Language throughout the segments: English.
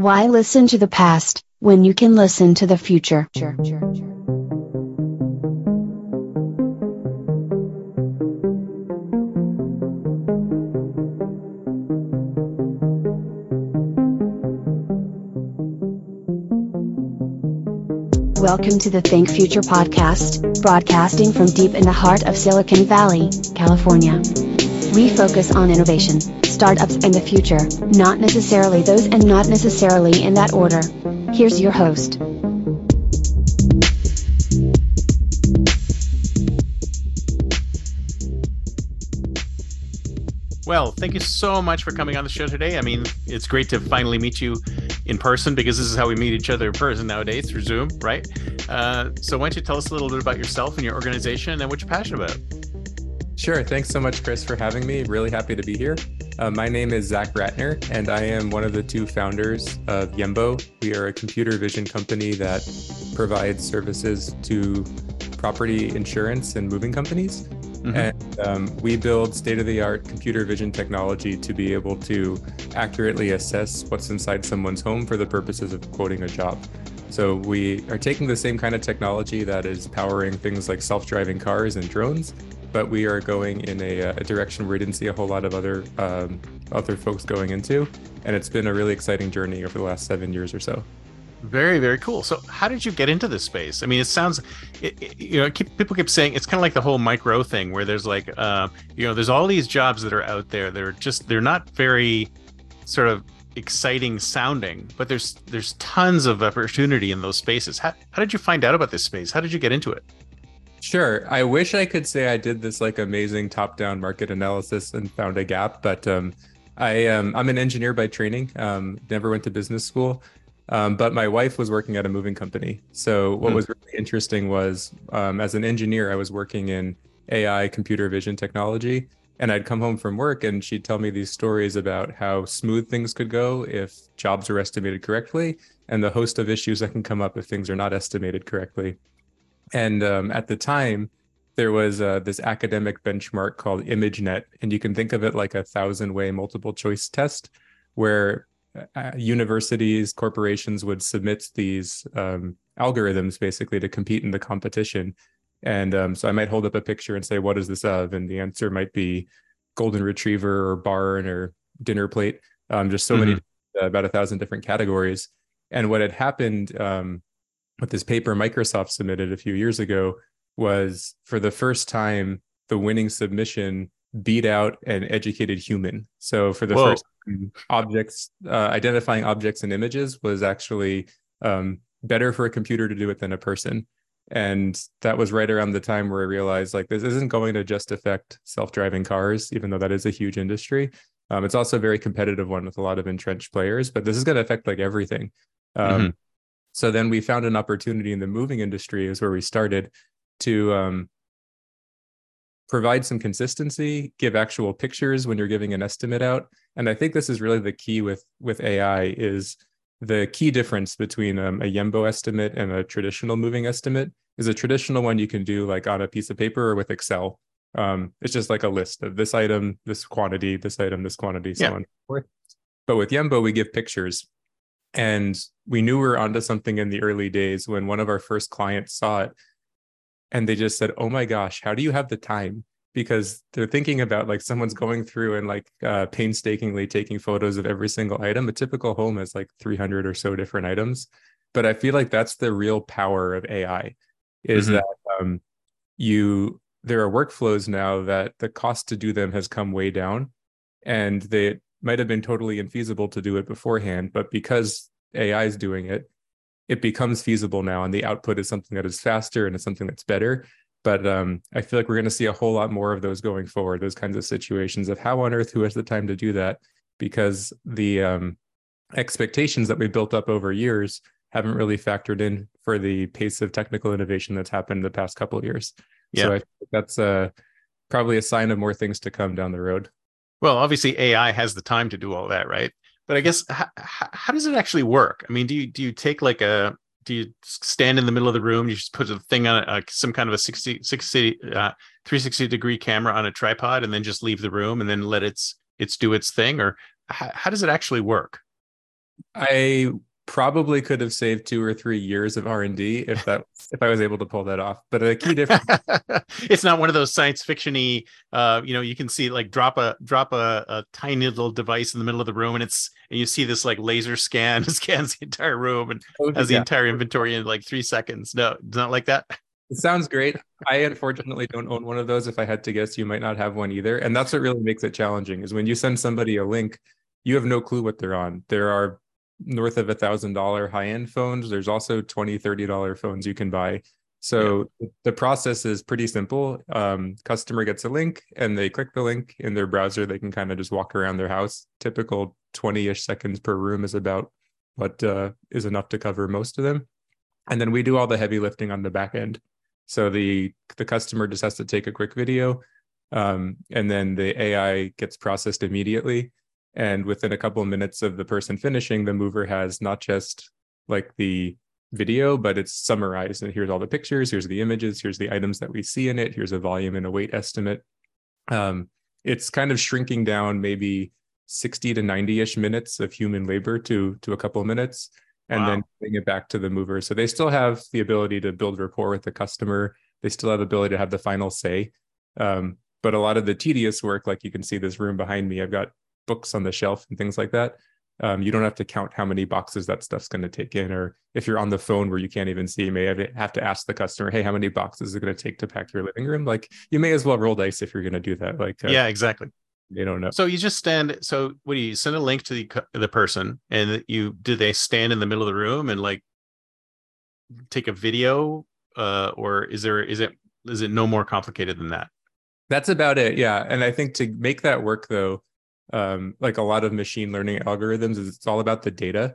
Why listen to the past when you can listen to the future? Welcome to the Think Future podcast, broadcasting from deep in the heart of Silicon Valley, California. We focus on innovation, startups, in the future, not necessarily those and not necessarily in that order. Here's your host. Well, thank you so much for coming on the show today. I mean, it's great to finally meet you in person because this is how we meet each other in person nowadays through Zoom, right? Uh, so, why don't you tell us a little bit about yourself and your organization and what you're passionate about? Sure. Thanks so much, Chris, for having me. Really happy to be here. Uh, my name is Zach Rattner, and I am one of the two founders of Yembo. We are a computer vision company that provides services to property insurance and moving companies. Mm-hmm. And um, we build state of the art computer vision technology to be able to accurately assess what's inside someone's home for the purposes of quoting a job. So we are taking the same kind of technology that is powering things like self driving cars and drones. But we are going in a, a, direction where we didn't see a whole lot of other um, other folks going into, and it's been a really exciting journey over the last seven years or so. Very, very cool. So, how did you get into this space? I mean, it sounds, it, it, you know, keep, people keep saying it's kind of like the whole micro thing, where there's like, uh, you know, there's all these jobs that are out there. They're just, they're not very sort of exciting sounding, but there's there's tons of opportunity in those spaces. How, how did you find out about this space? How did you get into it? Sure. I wish I could say I did this like amazing top-down market analysis and found a gap, but um, I um, I'm an engineer by training. Um, never went to business school, um, but my wife was working at a moving company. So what mm. was really interesting was, um, as an engineer, I was working in AI computer vision technology, and I'd come home from work and she'd tell me these stories about how smooth things could go if jobs are estimated correctly, and the host of issues that can come up if things are not estimated correctly. And um, at the time, there was uh, this academic benchmark called ImageNet, and you can think of it like a thousand way multiple choice test where uh, universities, corporations would submit these um, algorithms basically to compete in the competition. And um, so I might hold up a picture and say, "What is this of?" And the answer might be golden retriever or barn or dinner plate. Um, just so mm-hmm. many, uh, about a thousand different categories. And what had happened um, with this paper Microsoft submitted a few years ago was for the first time the winning submission beat out an educated human. So for the Whoa. first objects, uh, identifying objects and images was actually um, better for a computer to do it than a person. And that was right around the time where I realized like this isn't going to just affect self-driving cars, even though that is a huge industry. Um, it's also a very competitive one with a lot of entrenched players, but this is going to affect like everything. Um, mm-hmm. So then we found an opportunity in the moving industry is where we started to um, provide some consistency, give actual pictures when you're giving an estimate out. And I think this is really the key with with AI is the key difference between um, a Yembo estimate and a traditional moving estimate is a traditional one you can do like on a piece of paper or with Excel. Um, it's just like a list of this item, this quantity, this item, this quantity, so yeah. on. But with Yembo, we give pictures. And we knew we were onto something in the early days when one of our first clients saw it and they just said, "Oh my gosh, how do you have the time?" Because they're thinking about like someone's going through and like uh, painstakingly taking photos of every single item. A typical home has like 300 or so different items, but I feel like that's the real power of AI, is mm-hmm. that um, you there are workflows now that the cost to do them has come way down, and they might have been totally infeasible to do it beforehand, but because AI is doing it, it becomes feasible now and the output is something that is faster and it's something that's better. But um, i feel like we're going to see a whole lot more of those going forward those kinds of situations of how on earth who has the time to do that? Because the um, expectations that we built up over years haven't really factored in for the pace of technical innovation that's happened in the past couple of years. Yeah. so I think that's uh, probably a sign of more things to come down the road well obviously ai has the time to do all that right but I guess how, how does it actually work? I mean, do you do you take like a do you stand in the middle of the room? You just put a thing on a, some kind of a 60, 60 uh, 360 degree camera on a tripod and then just leave the room and then let its it's do its thing, or how, how does it actually work? I probably could have saved two or three years of r&d if that if i was able to pull that off but a key difference it's not one of those science fictiony uh you know you can see like drop a drop a, a tiny little device in the middle of the room and it's and you see this like laser scan scans the entire room and oh, has the entire inventory in like three seconds. No it's not like that. It sounds great. I unfortunately don't own one of those. If i had to guess you might not have one either and that's what really makes it challenging is when you send somebody a link you have no clue what they're on. There are north of a thousand dollar high end phones. There's also 20 30 dollar phones you can buy. So yeah. the process is pretty simple. Um, customer gets a link and they click the link in their browser. They can kind of just walk around their house. Typical 20 ish seconds per room is about what uh, is enough to cover most of them. And then we do all the heavy lifting on the back end. So the the customer just has to take a quick video, um, and then the AI gets processed immediately. And within a couple of minutes of the person finishing, the mover has not just like the video, but it's summarized. And here's all the pictures, here's the images, here's the items that we see in it, here's a volume and a weight estimate. Um, it's kind of shrinking down maybe 60 to 90-ish minutes of human labor to to a couple of minutes and wow. then bring it back to the mover. So they still have the ability to build rapport with the customer. They still have the ability to have the final say. Um, but a lot of the tedious work, like you can see this room behind me, I've got books on the shelf and things like that. Um, you don't have to count how many boxes that stuff's going to take in, or if you're on the phone where you can't even see, you may have to ask the customer, "Hey, how many boxes is it going to take to pack your living room?" Like, you may as well roll dice if you're going to do that. Like, uh, yeah, exactly. They don't know. So you just stand. So what do you send a link to the the person, and you do they stand in the middle of the room and like take a video, uh, or is there is it is it no more complicated than that? That's about it. Yeah, and I think to make that work though um, like a lot of machine learning algorithms is it's all about the data.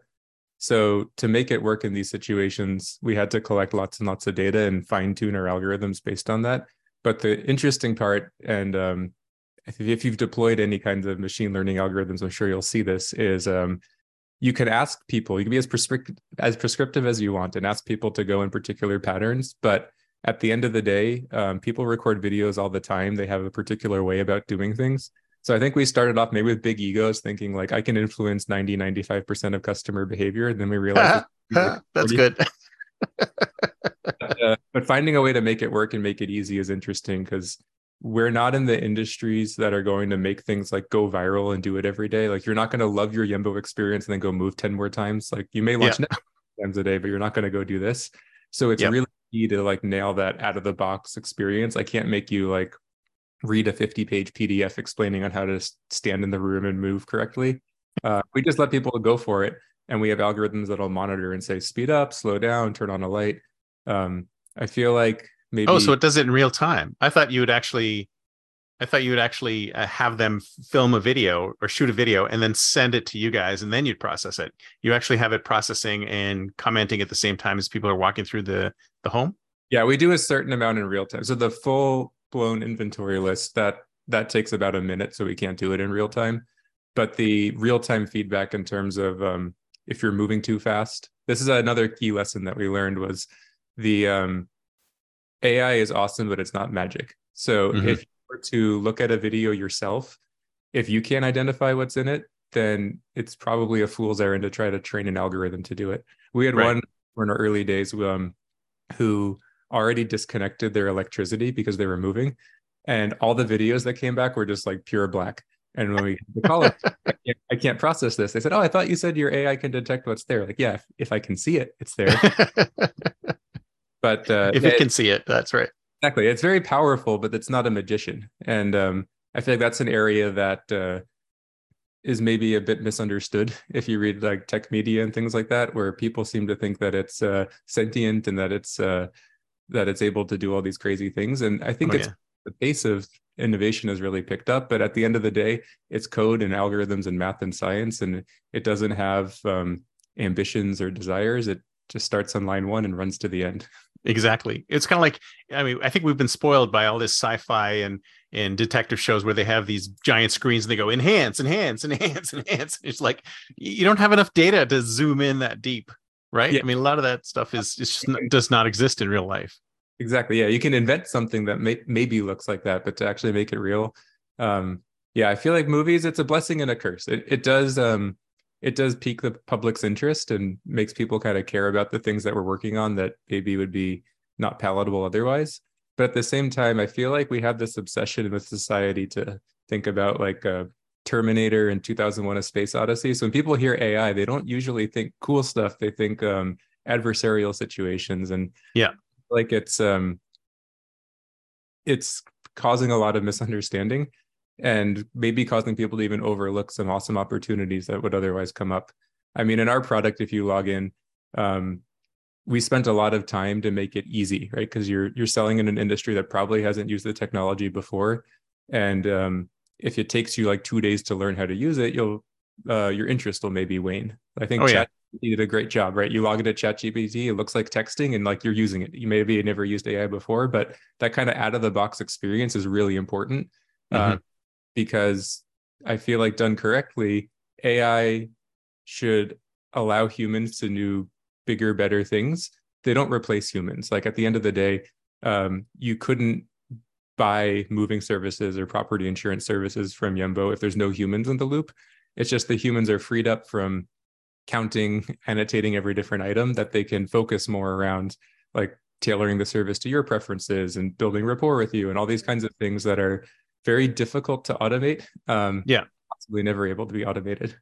So to make it work in these situations we had to collect lots and lots of data and fine tune our algorithms based on that. But the interesting part and um, if you've deployed any kinds of machine learning algorithms i'm sure you'll see this is um, you can ask people you can be as prescriptive as prescriptive as you want and ask people to go in particular patterns. But at the end of the day um, people record videos all the time. They have a particular way about doing things so I think we started off maybe with big egos, thinking like I can influence 90, 95% of customer behavior. And then we realized that's good. but, uh, but finding a way to make it work and make it easy is interesting because we're not in the industries that are going to make things like go viral and do it every day. Like you're not going to love your Yembo experience and then go move 10 more times. Like you may launch yeah. times a day, but you're not going to go do this. So it's yep. really key to like nail that out of the box experience. I can't make you like read a 50 page PDF explaining on how to stand in the room and move correctly. Uh, we just let people go for it. And we have algorithms that'll monitor and say, speed up, slow down, turn on a light. Um, I feel like maybe. Oh, so it does it in real time. I thought you would actually. I thought you would actually uh, have them film a video or shoot a video and then send it to you guys and then you'd process it. You actually have it processing and commenting at the same time as people are walking through the the home. Yeah, we do a certain amount in real time. So the full blown inventory list that that takes about a minute so we can't do it in real time but the real time feedback in terms of um, if you're moving too fast this is another key lesson that we learned was the um, ai is awesome but it's not magic so mm-hmm. if you were to look at a video yourself if you can't identify what's in it then it's probably a fool's errand to try to train an algorithm to do it we had right. one in our early days um, who already disconnected their electricity because they were moving. And all the videos that came back were just like pure black. And when we call it, I can't, I can't process this. They said, "Oh, I thought you said your AI can detect what's there." Like, yeah, if, if I can see it, it's there. but uh, if it, it, can see it, that's right. Exactly, it's very powerful, but it's not a magician. And um, I feel like that's an area that uh, is maybe a bit misunderstood if you read like tech media and things like that, where people seem to think that it's uh, sentient and that it's uh, that it's able to do all these crazy things. And I think oh, it's yeah. the pace of innovation has really picked up. But at the end of the day, it's code and algorithms and math and science, and it doesn't have um, ambitions or desires. It just starts on line one and runs to the end. Exactly. It's kind of like I mean, I think we've been spoiled by all this sci-fi and and detective shows where they have these giant screens and they go enhance, enhance, enhance, enhance. It's like you don't have enough data to zoom in that deep right? Yeah. I mean, a lot of that stuff is just does not exist in real life. Exactly. Yeah, you can invent something that may, maybe looks like that, but to actually make it real, um, yeah, I feel like movies it's a blessing and a curse. It it does um, it does pique the public's interest and makes people kind of care about the things that we're working on that maybe would be not palatable otherwise. But at the same time, I feel like we have this obsession with society to think about like a Terminator and 2001: A Space Odyssey. So when people hear AI, they don't usually think cool stuff. They think um, adversarial situations, and yeah, like it's um, it's causing a lot of misunderstanding and maybe causing people to even overlook some awesome opportunities that would otherwise come up. I mean, in our product, if you log in, um, we spent a lot of time to make it easy, right? Because you're you're selling in an industry that probably hasn't used the technology before, and um, if it takes you like two days to learn how to use it, you'll uh, your interest will maybe wane. I think oh, Chat yeah. did a great job, right? You log into ChatGPT, it looks like texting, and like you're using it. You maybe never used AI before, but that kind of out of the box experience is really important uh, mm-hmm. uh, because I feel like done correctly, AI should allow humans to do bigger, better things. They don't replace humans. Like at the end of the day, um, you couldn't buy moving services or property insurance services from Yembo if there's no humans in the loop. It's just the humans are freed up from counting, annotating every different item that they can focus more around like tailoring the service to your preferences and building rapport with you and all these kinds of things that are very difficult to automate. Um, yeah, possibly never able to be automated.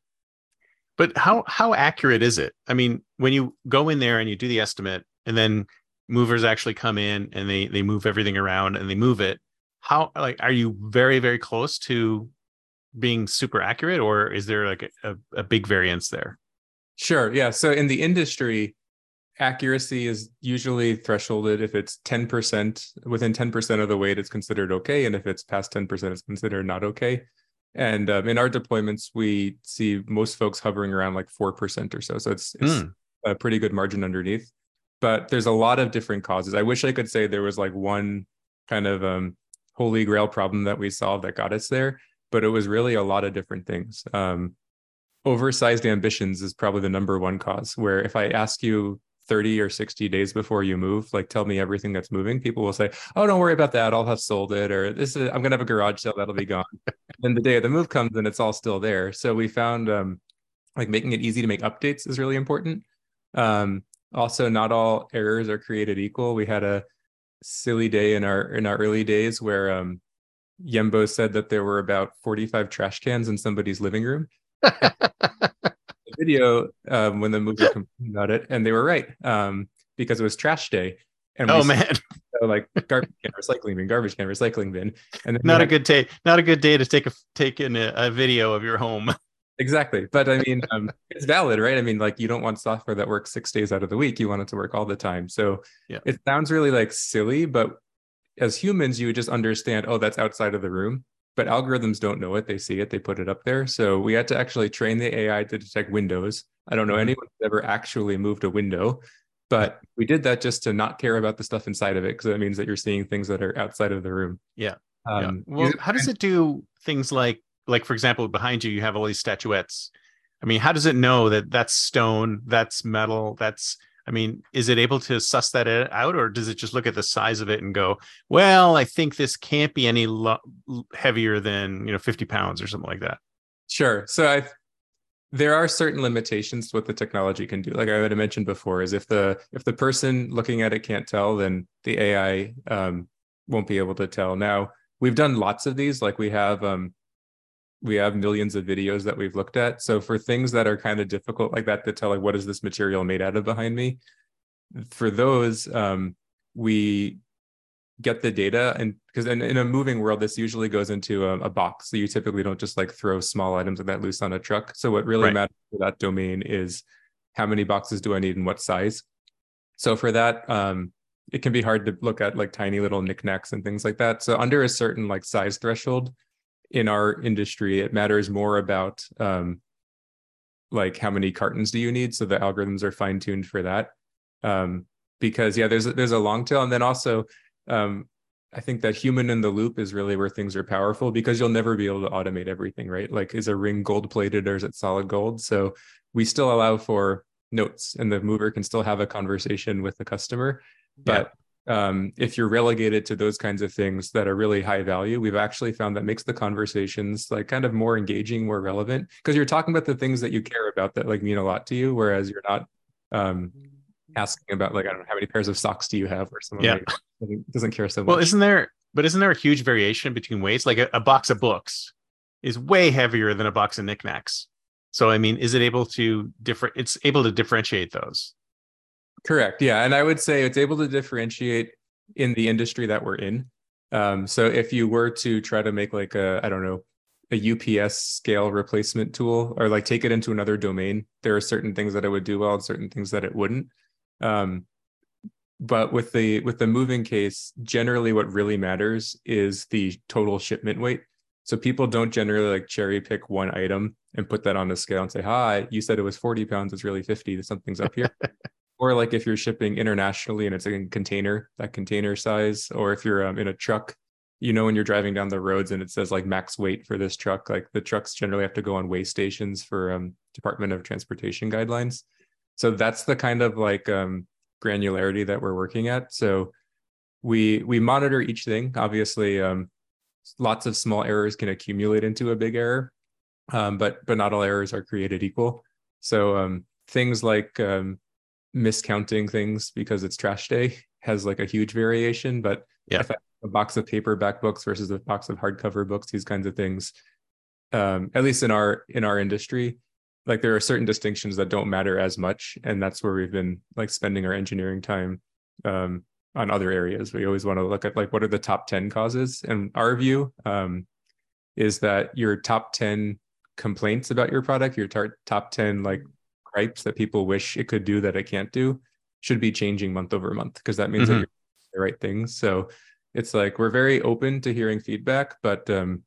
But how how accurate is it? I mean, when you go in there and you do the estimate, and then movers actually come in and they they move everything around and they move it. How like are you very very close to being super accurate, or is there like a, a big variance there? Sure. Yeah. So in the industry, accuracy is usually thresholded if it's 10% within 10% of the weight it's considered okay and if it's past 10% it's considered not okay and um, in our deployments we see most folks hovering around like 4% or so so it's, it's mm. a pretty good margin underneath but there's a lot of different causes i wish i could say there was like one kind of um, holy grail problem that we solved that got us there but it was really a lot of different things. Um, oversized ambitions is probably the number one cause where if i ask you 30 or 60 days before you move like tell me everything that's moving people will say oh don't worry about that. I'll have sold it or this is i'm going to have a garage sale. That'll be gone. And then the day of the move comes and it's all still there. So we found um, like making it easy to make updates is really important. Um, also not all errors are created equal. We had a silly day in our in our early days where um, yembo said that there were about 45 trash cans in somebody's living room video um, when the movie complained about it, and they were right um, because it was trash day. And oh man, so like garbage can, recycling bin, garbage can, recycling bin, and not a good day. Not a good day to take a take in a, a video of your home. Exactly, but I mean, um, it's valid, right? I mean, like you don't want software that works six days out of the week. You want it to work all the time. So yeah. it sounds really like silly, but as humans, you would just understand, oh, that's outside of the room but algorithms don't know it. They see it, they put it up there. So we had to actually train the AI to detect windows. I don't know mm-hmm. anyone who's ever actually moved a window, but we did that just to not care about the stuff inside of it because that means that you're seeing things that are outside of the room. Yeah. Um, yeah. Well, how does it do things like, like for example, behind you, you have all these statuettes. I mean, how does it know that that's stone, that's metal, that's I mean, is it able to suss that out, or does it just look at the size of it and go, "Well, I think this can't be any lo- heavier than you know 50 pounds or something like that"? Sure. So I, there are certain limitations to what the technology can do. Like I had mentioned before, is if the if the person looking at it can't tell, then the AI um, won't be able to tell. Now we've done lots of these. Like we have um, we have millions of videos that we've looked at. So for things that are kind of difficult like that to tell, like what is this material made out of behind me? For those, um, we get the data and because in, in, a moving world, this usually goes into a, a, box. So you typically don't just like throw small items like that loose on a truck. So what really right. matters for that domain is how many boxes do I need and what size? So for that, um, it can be hard to look at like tiny little knickknacks and things like that. So under a certain like size threshold, in our industry, it matters more about um, like how many cartons do you need, so the algorithms are fine tuned for that. Um, because yeah, there's there's a long tail, and then also um, I think that human in the loop is really where things are powerful because you'll never be able to automate everything, right? Like, is a ring gold plated or is it solid gold? So we still allow for notes, and the mover can still have a conversation with the customer, but um, if you're relegated to those kinds of things that are really high value, we've actually found that makes the conversations like kind of more engaging, more relevant because you're talking about the things that you care about that like mean a lot to you, whereas you're not um, asking about like I don't know how many pairs of socks do you have or something. Yeah. like, doesn't care so much. Well, isn't there? But isn't there a huge variation between weights? Like a, a box of books is way heavier than a box of knickknacks. So I mean, is it able to differ? It's able to differentiate those. Correct. Yeah. And I would say it's able to differentiate in the industry that we're in. Um, so if you were to try to make like a, I don't know, a UPS scale replacement tool or like take it into another domain, there are certain things that it would do well and certain things that it wouldn't. Um, but with the with the moving case, generally what really matters is the total shipment weight. So people don't generally like cherry pick one item and put that on the scale and say, "Hi, you said it was 40 pounds, it's really 50. Something's up here." or like if you're shipping internationally and it's a container, that container size, or if you're um, in a truck, you know, when you're driving down the roads and it says like max weight for this truck, like the trucks generally have to go on weigh stations for um, Department of Transportation guidelines. So that's the kind of like um, granularity that we're working at. So we we monitor each thing. Obviously, um, lots of small errors can accumulate into a big error, um, but but not all errors are created equal. So um, things like um, miscounting things because it's trash day has like a huge variation. But Yeah. if I have a box of paperback books versus a box of hardcover books, these kinds of things, um, at least in our in our industry, like there are certain distinctions that don't matter as much, and that's where we've been like spending our engineering time um, on other areas. We always want to look at like what are the top ten causes, and our view um, is that your top ten complaints about your product, your tar- top ten like gripes that people wish it could do that it can't do, should be changing month over month because that means that Mhm. you're doing the right things. So it's like we're very open to hearing feedback, but um,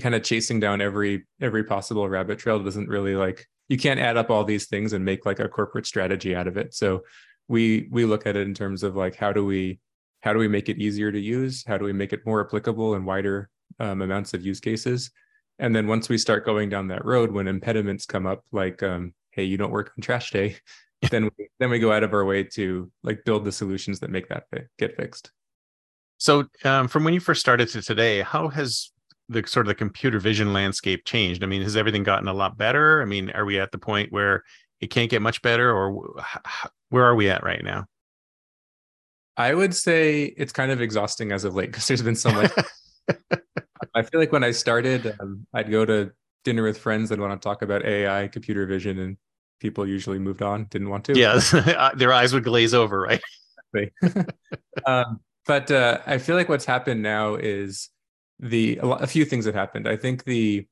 kind of chasing down every every possible rabbit trail doesn't really like you can't add up all these things and make like a corporate strategy out of it so we we look at it in terms of like how do we how do we make it easier to use how do we make it more applicable in wider um, amounts of use cases and then once we start going down that road when impediments come up like um, hey you don't work on trash day then we, then we go out of our way to like build the solutions that make that get fixed So um, from when you first started to today, how has the sort of the computer vision landscape changed? I mean, has everything gotten a lot better? I mean, are we at the point where it can't get much better, or wh- where are we at right now? I would say it's kind of exhausting as of late because there's been so much. I feel like when I started, um, I'd go to dinner with friends and want to talk about AI, computer vision, and people usually moved on, didn't want to. yeah, their eyes would glaze over, right? um, but uh, I feel like what's happened now is the a, lo- a few things have happened. I think the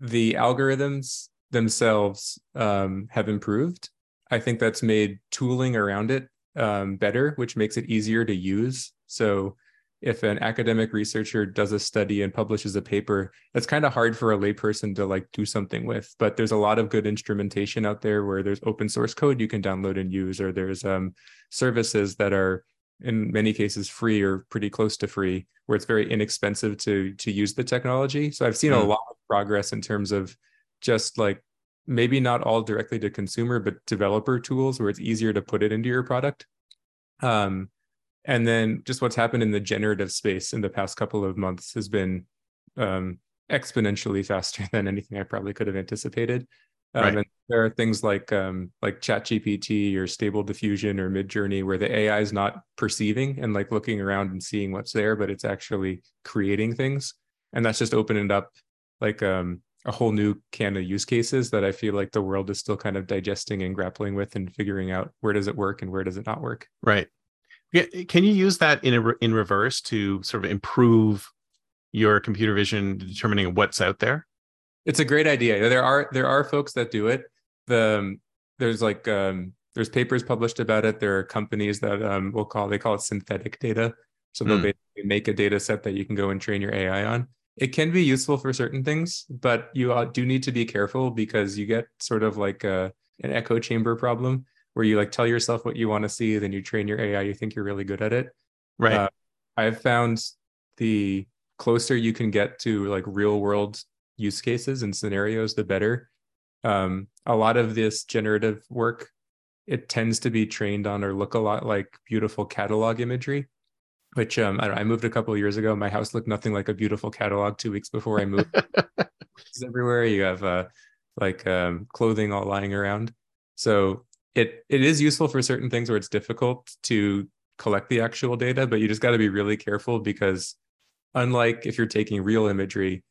the algorithms themselves um, have improved. I think that's made tooling around it um, better, which makes it easier to use. So if an academic researcher does a study and publishes a paper, that's kind of hard for a layperson to like do something with. But there's a lot of good instrumentation out there where there's open source code you can download and use, or there's um, services that are in many cases free or pretty close to free, where it's very inexpensive to to use the technology. So I've seen a Mm. lot of progress in terms of just like maybe not all directly to consumer, but developer tools where it's easier to put it into your product. Um, and then just what's happened in the generative space in the past couple of months has been um, exponentially faster than anything I probably could have anticipated. Um, Right. And there are things like um, like ChatGPT or Stable Diffusion or Midjourney where the AI is not perceiving and like looking around and seeing what's there, but it's actually creating things, and that's just opening up like um, a whole new can of use cases that I feel like the world is still kind of digesting and grappling with and figuring out where does it work and where does it not work. Right. Yeah. Can you use that in a, in reverse to sort of improve your computer vision determining what's out there? It's a great idea. There are there are folks that do it. The um, there's like um, there's papers published about it. There are companies that um, will call they call it synthetic data. So they'll Hmm. basically make a data set that you can go and train your AI on. It can be useful for certain things, but you uh, do need to be careful because you get sort of like a, an echo chamber problem where you like tell yourself what you want to see, then you train your AI. You think you're really good at it. Right. Uh, I've found the closer you can get to like real world use cases and scenarios, the better. Um, a lot of this generative work it tends to be trained on or look a lot like beautiful catalog imagery which um, I, I, moved a couple years ago. My house looked nothing like a beautiful catalog two weeks before I moved. everywhere. You have uh, like um, clothing all lying around. So it it is useful for certain things where it's difficult to collect the actual data, but you just got to be really careful because unlike if you're taking real imagery,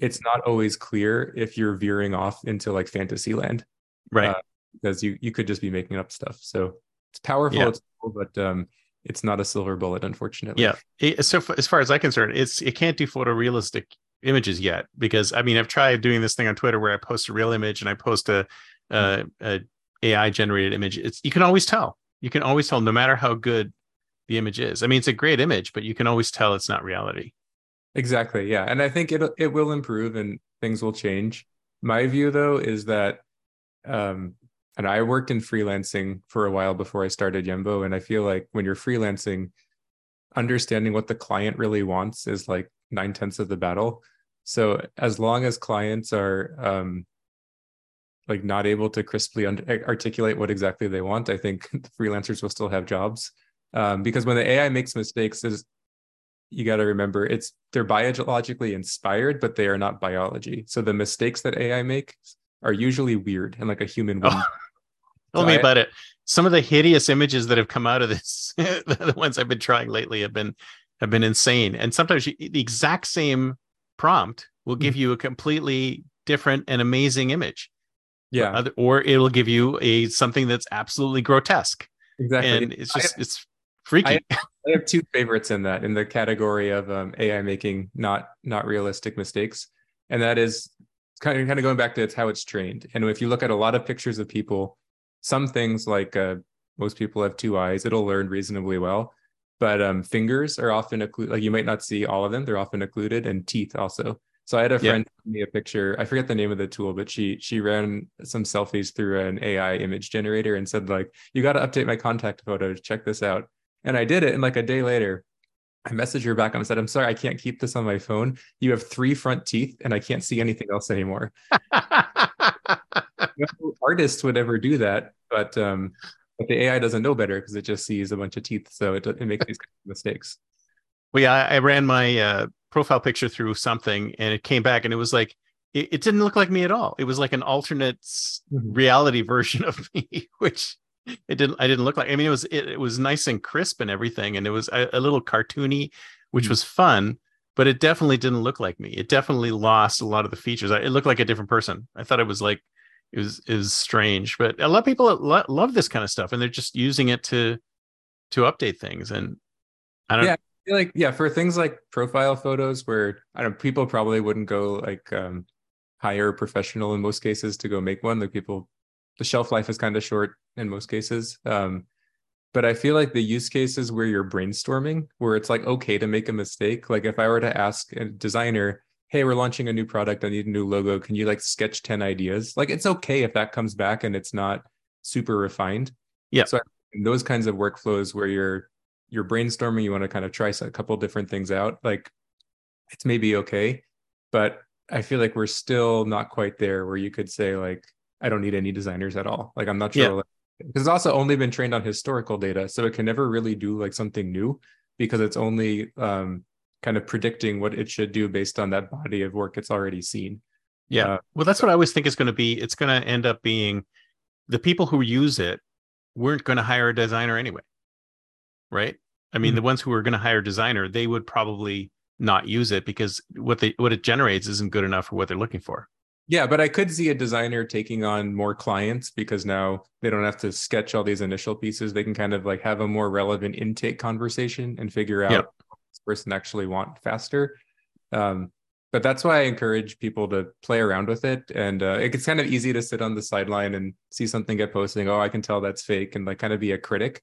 it's not always clear if you're veering off into like fantasy land, right? Uh, because you you could just be making up stuff. So it's powerful, yeah. it's cool, but um, it's not a silver bullet, unfortunately. Yeah. so as far as I'm concerned, it's it can't do photorealistic images yet because I mean I've tried doing this thing on Twitter where I post a real image and I post a, a, a AI generated image. It's you can always tell. You can always tell no matter how good the image is. I mean it's a great image, but you can always tell it's not reality. Exactly. Yeah, and I think it it will improve and things will change. My view though is that um and I worked in freelancing for a while before I started Yembo and I feel like when you're freelancing understanding what the client really wants is like nine tenths of the battle so as long as clients are um, like not able to crisply articulate what exactly they want, I think freelancers will still have jobs. Um, because when the AI makes mistakes, is you got to remember it's they're biologically inspired, but they are not biology. So the mistakes that AI makes are usually weird and like a human would Oh. Tell so me I, about it. Some of the hideous images that have come out of this, the ones I've been trying lately, have been have been insane. And sometimes you, the exact same prompt will give mm-hmm. you a completely different and amazing image. Yeah. Or, or it'll give you a something that's absolutely grotesque. Exactly. And it's just I, it's freaky. I, I, have two favorites in that in the category of um, AI making not not realistic mistakes, and that is kind of kind of going back to it's how it's trained. And if you look at a lot of pictures of people, some things like uh, most people have two eyes, it'll learn reasonably well but um, fingers are often occluded. Like you might not see all of them; they're often occluded, and teeth also. So I had a friend yeah. me a picture. I forget the name of the tool, but she she ran some selfies through an AI image generator and said like, "You got to update my contact photos. Check this out." And I did it, and like a day later, I messaged her back and I said, "I'm sorry, I can't keep this on my phone. You have three front teeth, and I can't see anything else anymore." no artist would ever do that, but um, but the AI doesn't know better because it just sees a bunch of teeth, so it, it makes these kind of mistakes. Well, yeah, I, I ran my uh, profile picture through something, and it came back, and it was like it, it didn't look like me at all. It was like an alternate mm-hmm. reality version of me, which it didn't. I didn't look like. I mean, it was it, it was nice and crisp and everything, and it was a, a little cartoony, which mm-hmm. was fun. But it definitely didn't look like me. It definitely lost a lot of the features. It looked like a different person. I thought it was like it is is strange but a lot of people lo- love this kind of stuff and they're just using it to to update things and i don't yeah like yeah for things like profile photos where i don't people probably wouldn't go like um hire a professional in most cases to go make one like people the shelf life is kind of short in most cases um but i feel like the use cases where you're brainstorming where it's like okay to make a mistake like if i were to ask a designer hey, we're launching a new product. I need a new logo. Can you like sketch 10 ideas? Like it's okay if that comes back and it's not super refined. Yeah. So those kinds of workflows where you're you're brainstorming, you want to kind of try a couple different things out, like it's maybe okay. But I feel like we're still not quite there where you could say, like, I don't need any designers at all. Like I'm not sure. Yeah. Like, because it's also only been trained on historical data. So it can never really do like something new because it's only um kind of predicting what it should do based on that body of work it's already seen. Yeah. Uh, well, that's what I always think is going to be. It's going to end up being the people who use it weren't going to hire a designer anyway. Right. I mean, mm-hmm. the ones who are going to hire a designer, they would probably not use it because what they what it generates isn't good enough for what they're looking for. Yeah, but I could see a designer taking on more clients because now they don't have to sketch all these initial pieces. They can kind of like have a more relevant intake conversation and figure out yep what this person actually want faster. Um, but that's why I encourage people to play around with it. And uh, it's kind of easy to sit on the sideline and see something get posting. Oh, I can tell that's fake, and like kind of be a critic.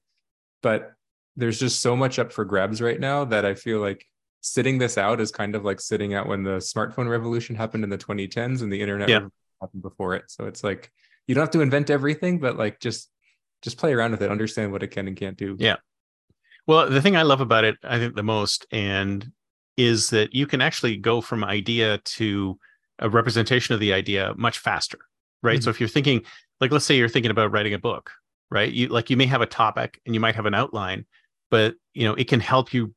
But there's just so much up for grabs right now that I feel like sitting this out is kind of like sitting out when the smartphone revolution happened in the 2010s and the internet yeah. happened before it. So it's like you don't have to invent everything, but like just just play around with it, understand what it can and can't do. Yeah. Well, the thing I love about it, I think the most, and is that you can actually go from idea to a representation of the idea much faster, right? Mm-hmm. So if you're thinking, like, let's say you're thinking about writing a book, right? You like you may have a topic and you might have an outline, but you know, it can help you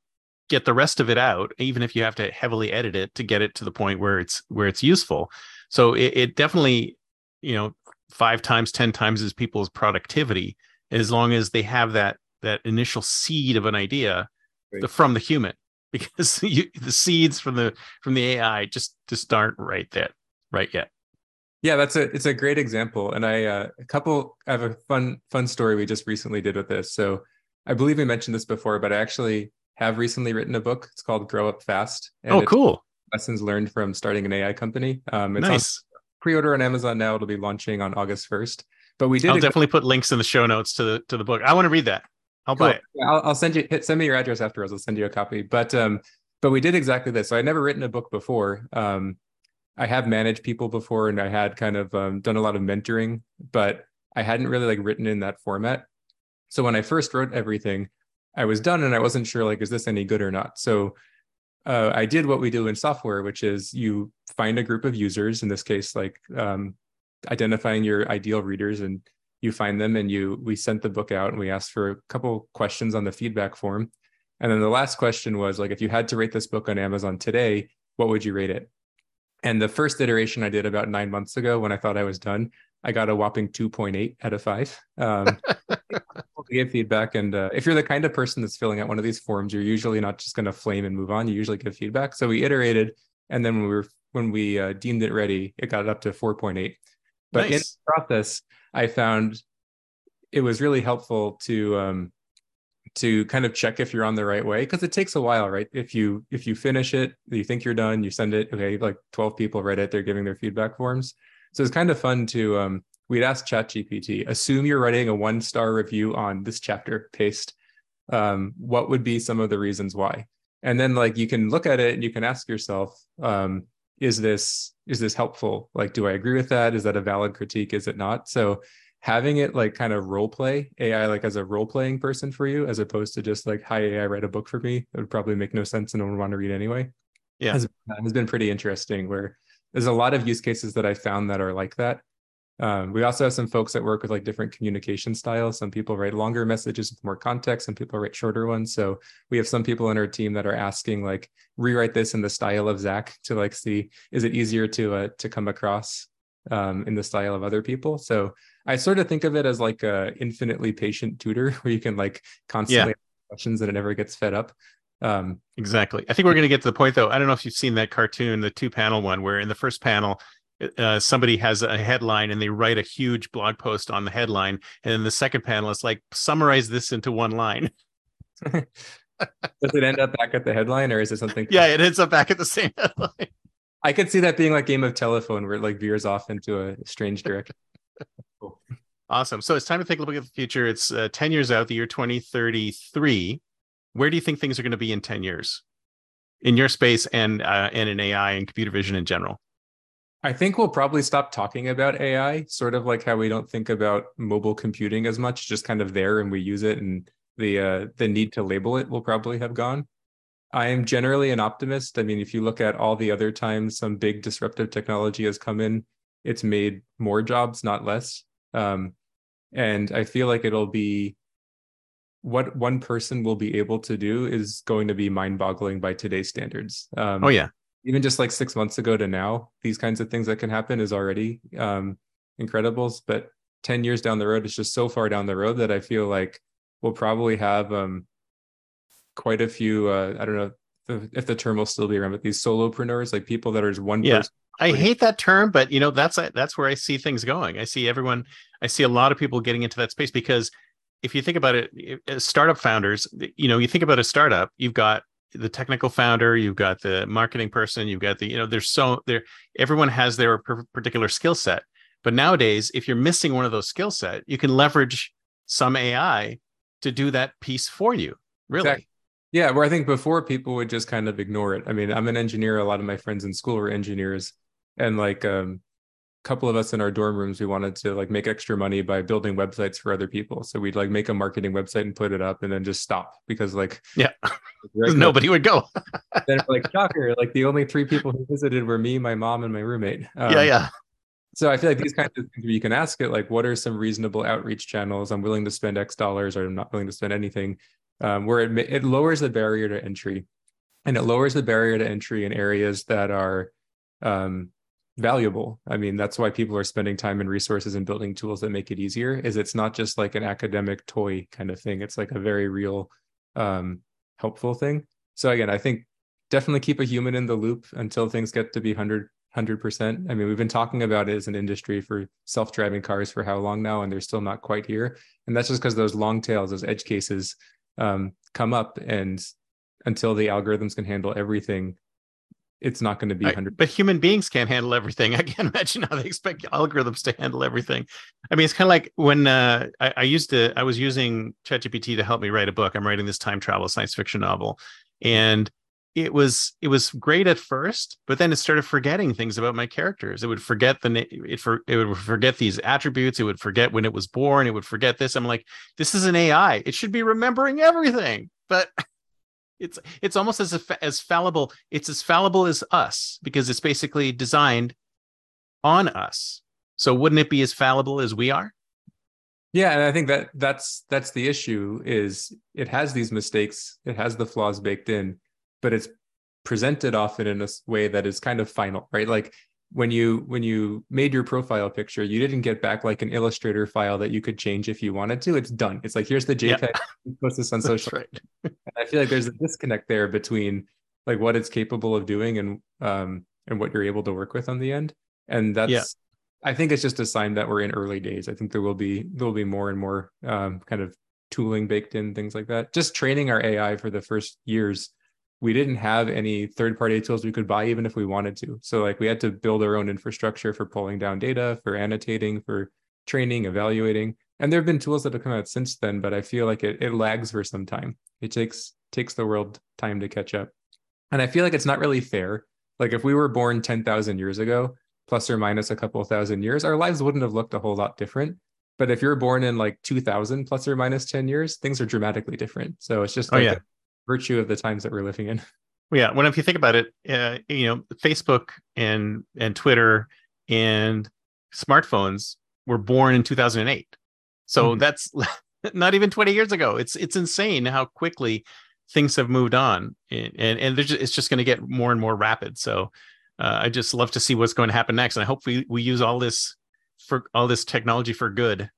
get the rest of it out, even if you have to heavily edit it to get it to the point where it's where it's useful. So it, it definitely, you know, five times, ten times as people's productivity as long as they have that that initial seed of an idea right. from the human because you, the seeds from the from the AI just just aren't right that right yet. Yeah, that's a it's a great example, and I uh, a couple I have a fun fun story we just recently did with this. So I believe we mentioned this before, but I actually have recently written a book. It's called Grow Up Fast. oh, cool! Lessons learned from starting an AI company. Um, it's nice. Pre-order on Amazon now. It'll be launching on August first. But we did. I'll definitely put links in the show notes to the to the book. I want to read that. I'll cool. buy it. Yeah, I'll, I'll, send you hit, send me your address afterwards. I'll send you a copy. But um, but we did exactly this. So I'd never written a book before. Um, I have managed people before, and I had kind of um, done a lot of mentoring, but I hadn't really like written in that format. So when I first wrote everything, I was done, and I wasn't sure like is this any good or not. So uh, I did what we do in software, which is you find a group of users. In this case, like um, identifying your ideal readers and you find them and you we sent the book out and we asked for a couple questions on the feedback form and then the last question was like if you had to rate this book on amazon today what would you rate it and the first iteration i did about nine months ago when i thought i was done i got a whopping 2.8 out of 5 um, gave feedback and uh, if you're the kind of person that's filling out one of these forms you're usually not just going to flame and move on you usually give feedback so we iterated and then when we were when we uh, deemed it ready it got up to 4.8 but nice. in the process, I found it was really helpful to um, to kind of check if you're on the right way because it takes a while, right? If you if you finish it, you think you're done, you send it. Okay, like 12 people read it, they're giving their feedback forms. So it's kind of fun to um, we'd ask ChatGPT, assume you're writing a one star review on this chapter, paste. Um, what would be some of the reasons why? And then like you can look at it and you can ask yourself, um, is this is this helpful? Like do i agree with that? Is that a valid critique? Is it not? So having it like kind of role play ai like as a role playing person for you as opposed to just like hi ai write a book for me it would probably make no sense and no one would want to read anyway. Yeah. Has, has been pretty interesting where there's a lot of use cases that i found that are like that um, we also have some folks that work with like different communication styles. Some people write longer messages with more context, some people write shorter ones. So we have some people in our team that are asking like rewrite this in the style of Zach to like see is it easier to uh, to come across um, in the style of other people. So I sort of think of it as like a infinitely patient tutor where you can like constantly yeah. questions and it never gets fed up. Um, exactly. I think we're going to get to the point though. I don't know if you've seen that cartoon, the two panel one, where in the first panel uh, somebody has a headline and they write a huge blog post on the headline, and then the second panel is like summarize this into one line. Does it end up back at the headline, or is it something? Yeah, it ends up back at the same headline. I could see that being like Game of Telephone, where it like veers off into a strange direction. cool. Awesome. So it's time to take a look at the future. It's uh, 10 years out, the year 2033. Where do you think things are going to be in 10 years in your space and uh, and in AI and computer vision in general? I think we'll probably stop talking about AI, sort of like how we don't think about mobile computing as much, just kind of there and we use it and the uh, the need to label it will probably have gone. I am generally an optimist. I mean, if you look at all the other times some big disruptive technology has come in, it's made more jobs, not less. Um, and I feel like it'll be what one person will be able to do is going to be mind-boggling by today's standards. Um, oh yeah, even just like six months ago to now, these kinds of things that can happen is already um, incredibles. But 10 years down the road, it's just so far down the road that I feel like we'll probably have um, quite a few, uh, I don't know if the term will still be around, but these solopreneurs, like people that are just one yeah. person. I hate that term, but you know that's that's where I see things going. I see everyone, I see a lot of people getting into that space because if you think about it, startup founders, you know, you think about a startup, you've got the technical founder you've got the marketing person you've got the you know there's so there everyone has their particular skill set. But nowadays if you're missing one of those skill set you can leverage some ai to do that piece for you really. Exactly. yeah where i think before people would just kind of ignore it. I mean i'm an engineer a lot of my friends in school were engineers. And like um couple of us in our dorm rooms we wanted to like make extra money by building websites for other people. So we'd like make a marketing website and put it up and then just stop because like yeah. Nobody would go. Then like shocker like the only three people who visited were me my mom and my roommate. Um, yeah. yeah so I feel like these kinds of things you can ask it, like, what are some reasonable outreach channels? I'm willing to spend X dollars, or I'm not willing to spend anything. Um, where it it lowers the barrier to entry, and it lowers the barrier to entry in areas that are um, valuable. I mean, that's why people are spending time and resources and building tools that make it easier. Is it's not just like an academic toy kind of thing. It's like a very real, um, helpful thing. So again, I think definitely keep a human in the loop until things get to be 100 100%. I mean, we've been talking about it as an industry for self-driving cars for how long now and they're still not quite here. And that's just because those long tails, those edge cases um, come up and until the algorithms can handle everything, it's not going to be 100 but human beings can't handle everything. I can't imagine how they expect algorithms to handle everything. I mean it's kind of like when uh, I, I, used to i was using chatgpt to help me write a book. I'm writing this time travel science fiction novel. And it was it was great at first but then it started forgetting things about my characters. It would forget the name it for it would forget these attributes. It would forget when it was born. It would forget this. I'm like this is an ai it should be remembering everything. But it's it's almost as as fallible it's as fallible as us because it's basically designed on us. So wouldn't it be as fallible as we are? Yeah and i think that that's that's the issue is it has these mistakes it has the flaws baked in but it's presented often in a way that is kind of final right? Like when you when you made your profile picture you didn't get back like an illustrator file that you could change if you wanted to. It's done. It's like here's the jpeg yeah. post this on social right. I feel like there's a disconnect there between like what it's capable of doing and um and what you're able to work with on the end. And that's yeah. i think it's just a sign that we're in early days. I think there will be there will be more and more um kind of tooling baked in things like that. Just training our ai for the first years we didn't have any third party tools we could buy even if we wanted to. So like we had to build our own infrastructure for pulling down data for annotating for training evaluating and there have been tools that have come out since then but i feel like it, it lags for some time. It takes takes the world time to catch up. And i feel like it's not really fair. Like if we were born 10,000 years ago plus or minus a couple thousand years our lives wouldn't have looked a whole lot different. But if you're born in like 2000 plus or minus 10 years things are dramatically different. So it's just oh, like oh, yeah virtue of the times that we're living in. Yeah, when if you think about it, uh, you know, Facebook and and Twitter and smartphones were born in 2008. So mm-hmm. that's not even 20 years ago. It's it's insane how quickly things have moved on, and and, and just, it's just going to get more and more rapid. So uh, I just love to see what's going to happen next, and I hope we we use all this for all this technology for good.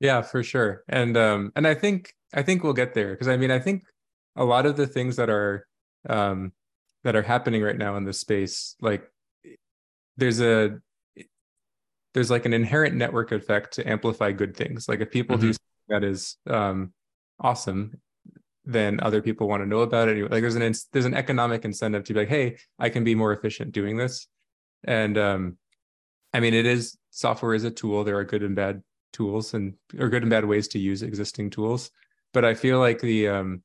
Yeah, for sure. And um and I think I think we'll get there because I mean I think a lot of the things that are um, that are happening right now in this space, like there's a there's like an inherent network effect to amplify good things. Like if people mm-hmm. do that is um, awesome, then other people want to know about it. Like there's an there's an economic incentive to be like, hey, I can be more efficient doing this. And um, I mean, it is software is a tool. There are good and bad tools and or good and bad ways to use existing tools. But I feel like the um,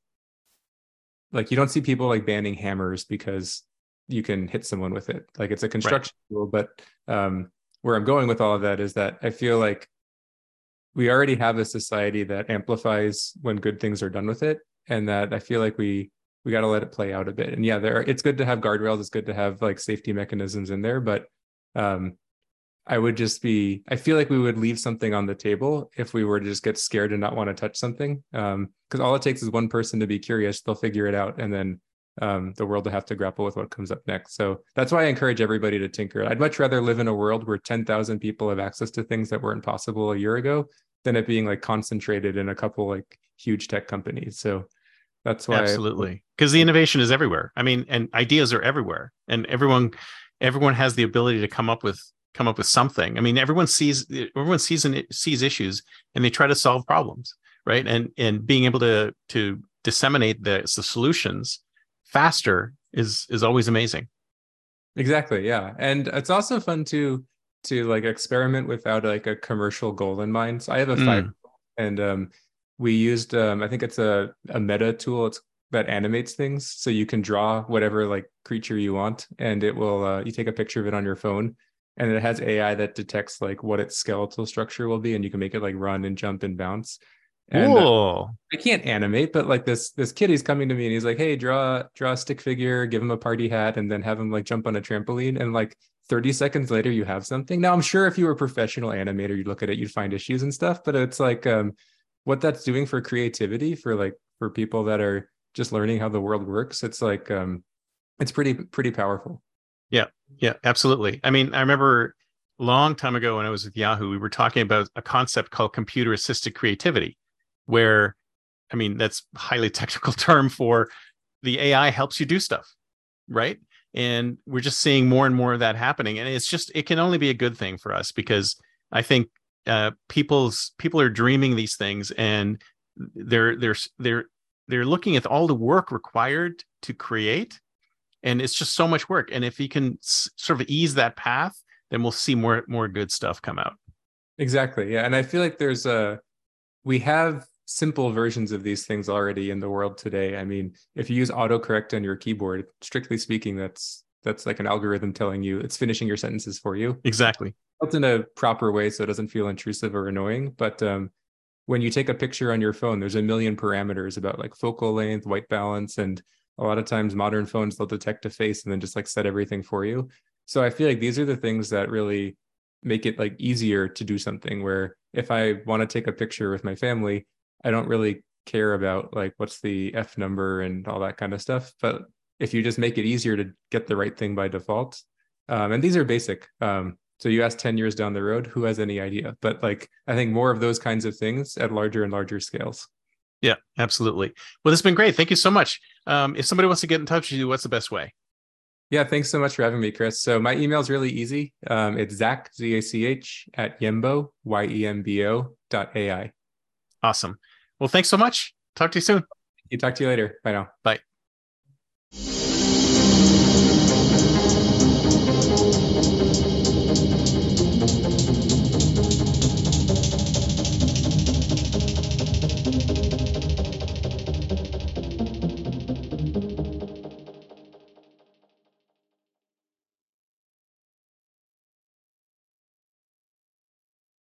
like you don't see people like banning hammers because you can hit someone with it like it's a construction right. tool but um where i'm going with all of that is that i feel like we already have a society that amplifies when good things are done with it and that i feel like we we got to let it play out a bit and yeah there are, it's good to have guardrails it's good to have like safety mechanisms in there but um I would just be, I feel like we would leave something on the table if we were to just get scared and not want to touch something. Um, because all it takes is one person to be curious, they'll figure it out, and then um, the world will have to grapple with what comes up next. So that's why I encourage everybody to tinker. I'd much rather live in a world where 10,000 people have access to things that weren't possible a year ago than it being like concentrated in a couple like huge tech companies. So that's why absolutely because the innovation is everywhere. I mean, and ideas are everywhere, and everyone everyone has the ability to come up with come up with something. I mean, everyone sees everyone sees and sees issues and they try to solve problems, right? And and being able to to disseminate the, the solutions faster is is always amazing. Exactly. Yeah. And it's also fun to to like experiment without like a commercial goal in mind. So I have a five mm. and um we used um I think it's a a meta tool. It's that animates things so you can draw whatever like creature you want and it will uh, you take a picture of it on your phone and it has AI that detects like what its skeletal structure will be, and you can make it like run and jump and bounce. And uh, I can't animate, but like this this kid, he's coming to me and he's like, "Hey, draw draw a stick figure, give him a party hat, and then have him like jump on a trampoline." And like 30 seconds later you have something. Now I'm sure if you were a professional animator, you'd look at it, you'd find issues and stuff, but it's like um, what that's doing for creativity for like for people that are just learning how the world works. It's like um, it's pretty pretty powerful. Yeah, yeah, absolutely. I mean, I remember long time ago when I was with Yahoo, we were talking about a concept called computer assisted creativity, where I mean, that's highly technical term for the AI helps you do stuff, right? And we're just seeing more and more of that happening. And it's just, it can only be a good thing for us because I think uh, people's people are dreaming these things and they're they're they're they're looking at all the work required to create. And it's just so much work. And if you can s- sort of ease that path then we'll see more more good stuff come out. Exactly. Yeah. And i feel like there's a we have simple versions of these things already in the world today. I mean, if you use autocorrect on your keyboard, strictly speaking, that's that's like an algorithm telling you it's finishing your sentences for you. Exactly. Built in a proper way so it doesn't feel intrusive or annoying. But um, when you take a picture on your phone, there's a million parameters about like focal length, white balance, and a lot of times modern phones they'll detect a face and then just like set everything for you. So I feel like these are the things that really make it like easier to do something where if I want to take a picture with my family, I don't really care about like what's the F number and all that kind of stuff. But if you just make it easier to get the right thing by default, um, and these are basic. Um, so you ask 10 years down the road, who has any idea? But like, I think more of those kinds of things at larger and larger scales. Yeah, absolutely. Well, this has been great. Thank you so much. Um, if somebody wants to get in touch with you, what's the best way? Yeah, thanks so much for having me, Chris. So my email is really easy. Um, it's Zach, Z A C H, at Yembo, Y E M B O dot AI. Awesome. Well, thanks so much. Talk to you soon. You talk to you later. Bye now. Bye.